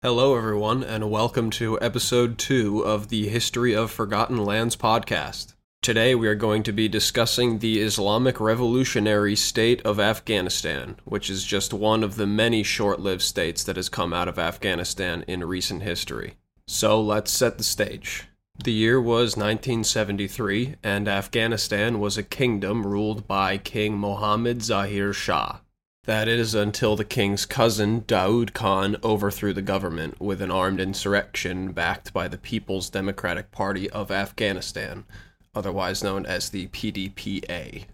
Hello, everyone, and welcome to episode two of the History of Forgotten Lands podcast. Today, we are going to be discussing the Islamic Revolutionary State of Afghanistan, which is just one of the many short lived states that has come out of Afghanistan in recent history. So, let's set the stage. The year was 1973, and Afghanistan was a kingdom ruled by King Mohammad Zahir Shah. That is until the king's cousin, Daoud Khan, overthrew the government with an armed insurrection backed by the People's Democratic Party of Afghanistan, otherwise known as the PDPA.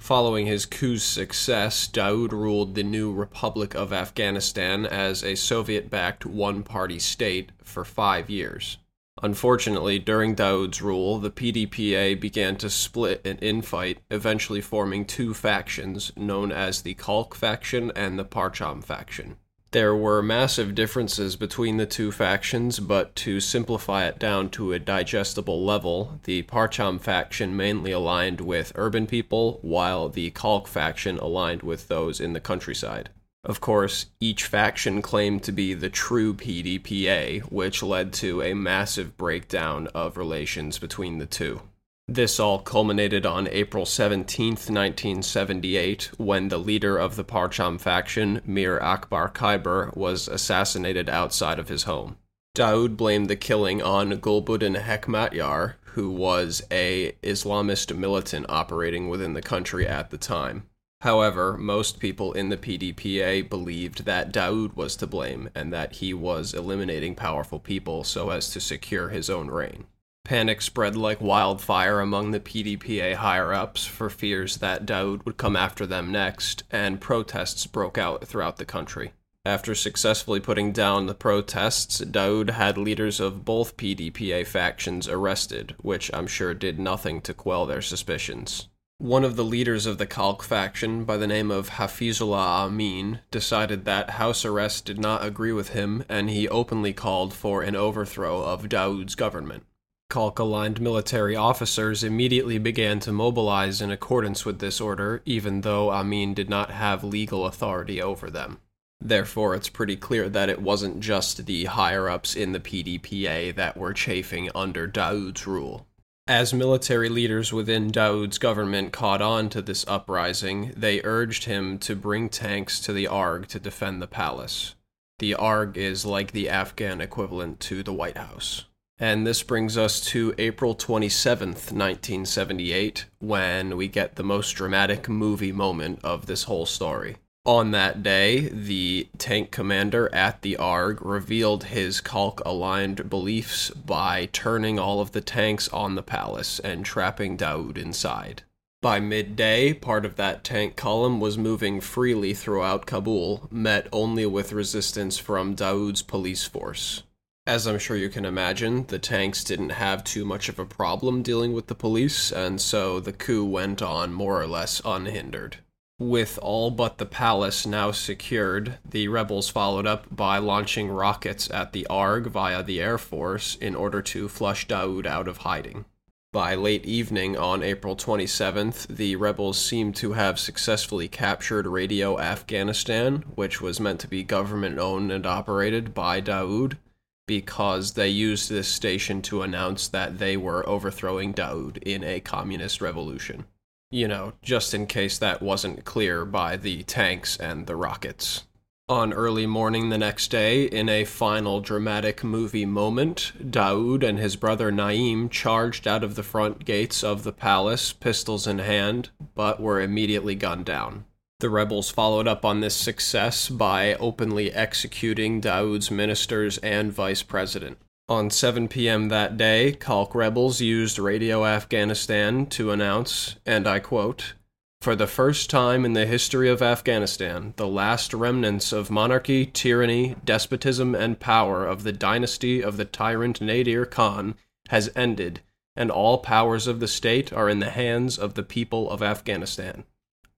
Following his coup's success, Daoud ruled the new Republic of Afghanistan as a Soviet backed one party state for five years. Unfortunately, during Daoud's rule, the PDPA began to split and infight, eventually forming two factions known as the Khalq faction and the Parcham faction. There were massive differences between the two factions, but to simplify it down to a digestible level, the Parcham faction mainly aligned with urban people, while the Khalq faction aligned with those in the countryside. Of course, each faction claimed to be the true PDPA, which led to a massive breakdown of relations between the two. This all culminated on April 17, 1978, when the leader of the Parcham faction, Mir Akbar Khyber, was assassinated outside of his home. Daoud blamed the killing on Gulbuddin Hekmatyar, who was a Islamist militant operating within the country at the time. However, most people in the PDPA believed that Daoud was to blame and that he was eliminating powerful people so as to secure his own reign. Panic spread like wildfire among the PDPA higher ups for fears that Daoud would come after them next, and protests broke out throughout the country. After successfully putting down the protests, Daoud had leaders of both PDPA factions arrested, which I'm sure did nothing to quell their suspicions. One of the leaders of the Khalq faction, by the name of Hafizullah Amin, decided that house arrest did not agree with him, and he openly called for an overthrow of Daoud's government. Khalq aligned military officers immediately began to mobilize in accordance with this order, even though Amin did not have legal authority over them. Therefore, it's pretty clear that it wasn't just the higher ups in the PDPA that were chafing under Daoud's rule. As military leaders within Daoud's government caught on to this uprising, they urged him to bring tanks to the Arg to defend the palace. The Arg is like the Afghan equivalent to the White House. And this brings us to April 27th, 1978, when we get the most dramatic movie moment of this whole story. On that day, the tank commander at the ARG revealed his Khalq aligned beliefs by turning all of the tanks on the palace and trapping Daoud inside. By midday, part of that tank column was moving freely throughout Kabul, met only with resistance from Daoud's police force. As I'm sure you can imagine, the tanks didn't have too much of a problem dealing with the police, and so the coup went on more or less unhindered. With all but the palace now secured, the rebels followed up by launching rockets at the ARG via the Air Force in order to flush Daoud out of hiding. By late evening on April 27th, the rebels seemed to have successfully captured Radio Afghanistan, which was meant to be government owned and operated by Daoud, because they used this station to announce that they were overthrowing Daoud in a communist revolution you know, just in case that wasn't clear by the tanks and the rockets. On early morning the next day, in a final dramatic movie moment, Daoud and his brother Naim charged out of the front gates of the palace, pistols in hand, but were immediately gunned down. The rebels followed up on this success by openly executing Daoud's ministers and vice president. On 7 p.m. that day, Khalq rebels used Radio Afghanistan to announce, and I quote, For the first time in the history of Afghanistan, the last remnants of monarchy, tyranny, despotism, and power of the dynasty of the tyrant Nadir Khan has ended, and all powers of the state are in the hands of the people of Afghanistan.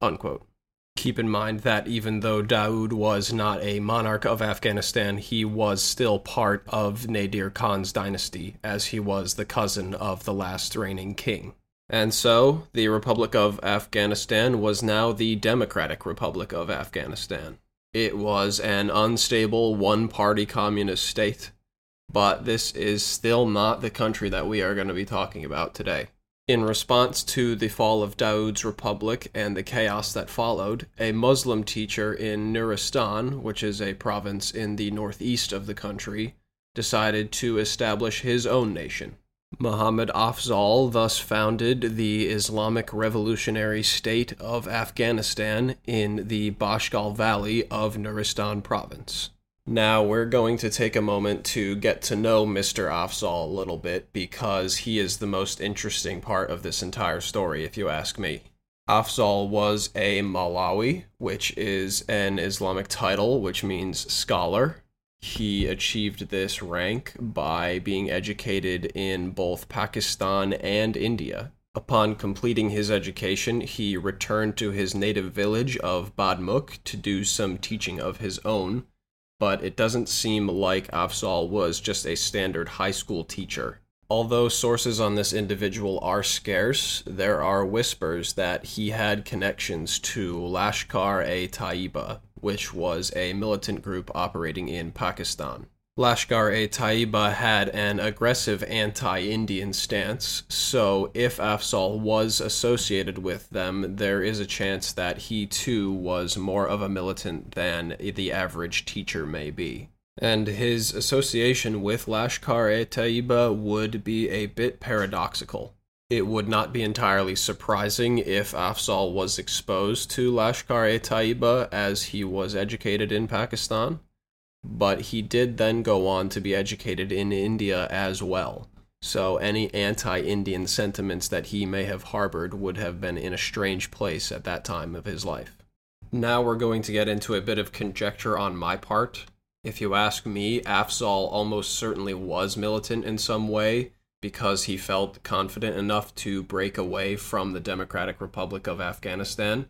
Unquote. Keep in mind that even though Daoud was not a monarch of Afghanistan, he was still part of Nadir Khan's dynasty, as he was the cousin of the last reigning king. And so, the Republic of Afghanistan was now the Democratic Republic of Afghanistan. It was an unstable one party communist state, but this is still not the country that we are going to be talking about today. In response to the fall of Daoud's republic and the chaos that followed, a Muslim teacher in Nuristan, which is a province in the northeast of the country, decided to establish his own nation. Muhammad Afzal thus founded the Islamic Revolutionary State of Afghanistan in the Bashgal Valley of Nuristan province. Now, we're going to take a moment to get to know Mr. Afzal a little bit because he is the most interesting part of this entire story, if you ask me. Afzal was a Mawlawi, which is an Islamic title, which means scholar. He achieved this rank by being educated in both Pakistan and India. Upon completing his education, he returned to his native village of Badmuk to do some teaching of his own but it doesn't seem like Afzal was just a standard high school teacher. Although sources on this individual are scarce, there are whispers that he had connections to Lashkar e Taiba, which was a militant group operating in Pakistan. Lashkar-e-Taiba had an aggressive anti-Indian stance, so if Afzal was associated with them, there is a chance that he too was more of a militant than the average teacher may be. And his association with Lashkar-e-Taiba would be a bit paradoxical. It would not be entirely surprising if Afzal was exposed to Lashkar-e-Taiba as he was educated in Pakistan but he did then go on to be educated in India as well. So any anti Indian sentiments that he may have harbored would have been in a strange place at that time of his life. Now we're going to get into a bit of conjecture on my part. If you ask me, Afzal almost certainly was militant in some way because he felt confident enough to break away from the Democratic Republic of Afghanistan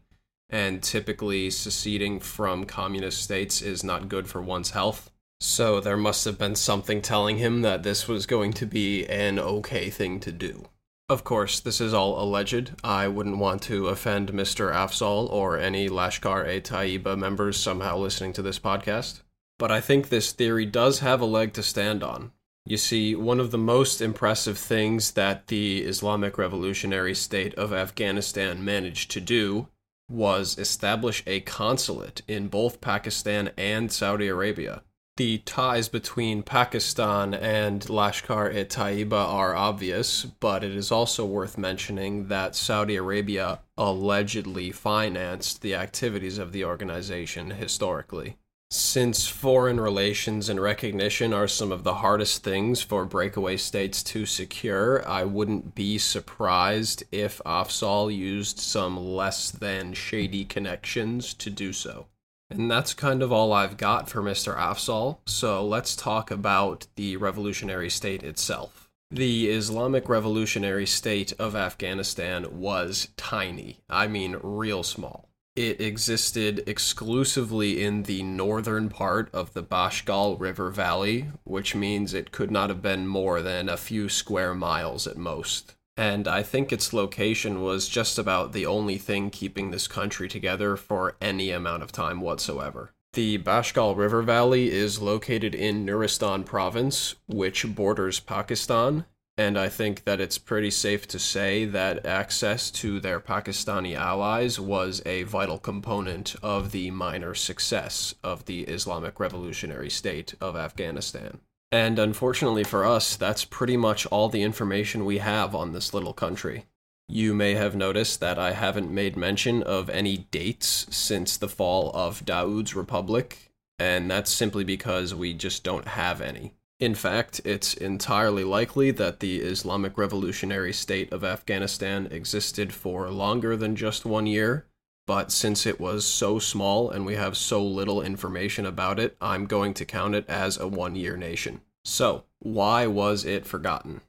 and typically seceding from communist states is not good for one's health. So there must have been something telling him that this was going to be an okay thing to do. Of course, this is all alleged. I wouldn't want to offend Mr. Afzal or any Lashkar e Taiba members somehow listening to this podcast. But I think this theory does have a leg to stand on. You see, one of the most impressive things that the Islamic Revolutionary State of Afghanistan managed to do was establish a consulate in both Pakistan and Saudi Arabia. The ties between Pakistan and Lashkar e Taiba are obvious, but it is also worth mentioning that Saudi Arabia allegedly financed the activities of the organization historically. Since foreign relations and recognition are some of the hardest things for breakaway states to secure, I wouldn't be surprised if Afzal used some less than shady connections to do so. And that's kind of all I've got for Mr. Afzal, so let's talk about the revolutionary state itself. The Islamic Revolutionary State of Afghanistan was tiny. I mean, real small. It existed exclusively in the northern part of the Bashgal River Valley, which means it could not have been more than a few square miles at most. And I think its location was just about the only thing keeping this country together for any amount of time whatsoever. The Bashgal River Valley is located in Nuristan province, which borders Pakistan, and I think that it's pretty safe to say that access to their Pakistani allies was a vital component of the minor success of the Islamic Revolutionary State of Afghanistan. And unfortunately for us, that's pretty much all the information we have on this little country. You may have noticed that I haven't made mention of any dates since the fall of Daoud's Republic, and that's simply because we just don't have any. In fact, it's entirely likely that the Islamic Revolutionary State of Afghanistan existed for longer than just one year, but since it was so small and we have so little information about it, I'm going to count it as a one year nation. So, why was it forgotten?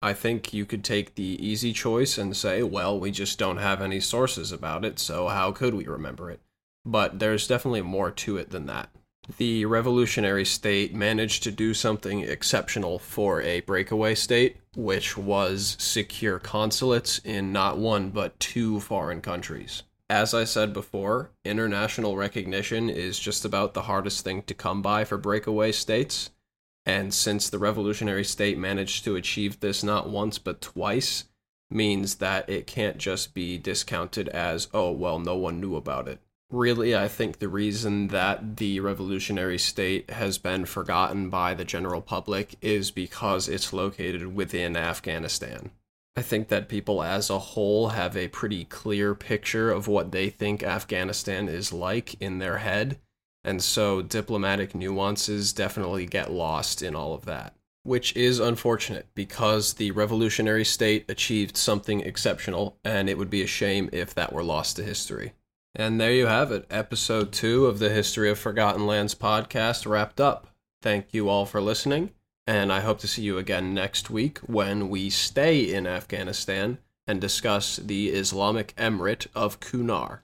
I think you could take the easy choice and say, well, we just don't have any sources about it, so how could we remember it? But there's definitely more to it than that the revolutionary state managed to do something exceptional for a breakaway state, which was secure consulates in not one but two foreign countries. As I said before, international recognition is just about the hardest thing to come by for breakaway states. And since the revolutionary state managed to achieve this not once but twice, means that it can't just be discounted as, oh, well, no one knew about it. Really, I think the reason that the revolutionary state has been forgotten by the general public is because it's located within Afghanistan. I think that people as a whole have a pretty clear picture of what they think Afghanistan is like in their head, and so diplomatic nuances definitely get lost in all of that. Which is unfortunate because the revolutionary state achieved something exceptional, and it would be a shame if that were lost to history. And there you have it. Episode two of the History of Forgotten Lands podcast wrapped up. Thank you all for listening, and I hope to see you again next week when we stay in Afghanistan and discuss the Islamic Emirate of Kunar.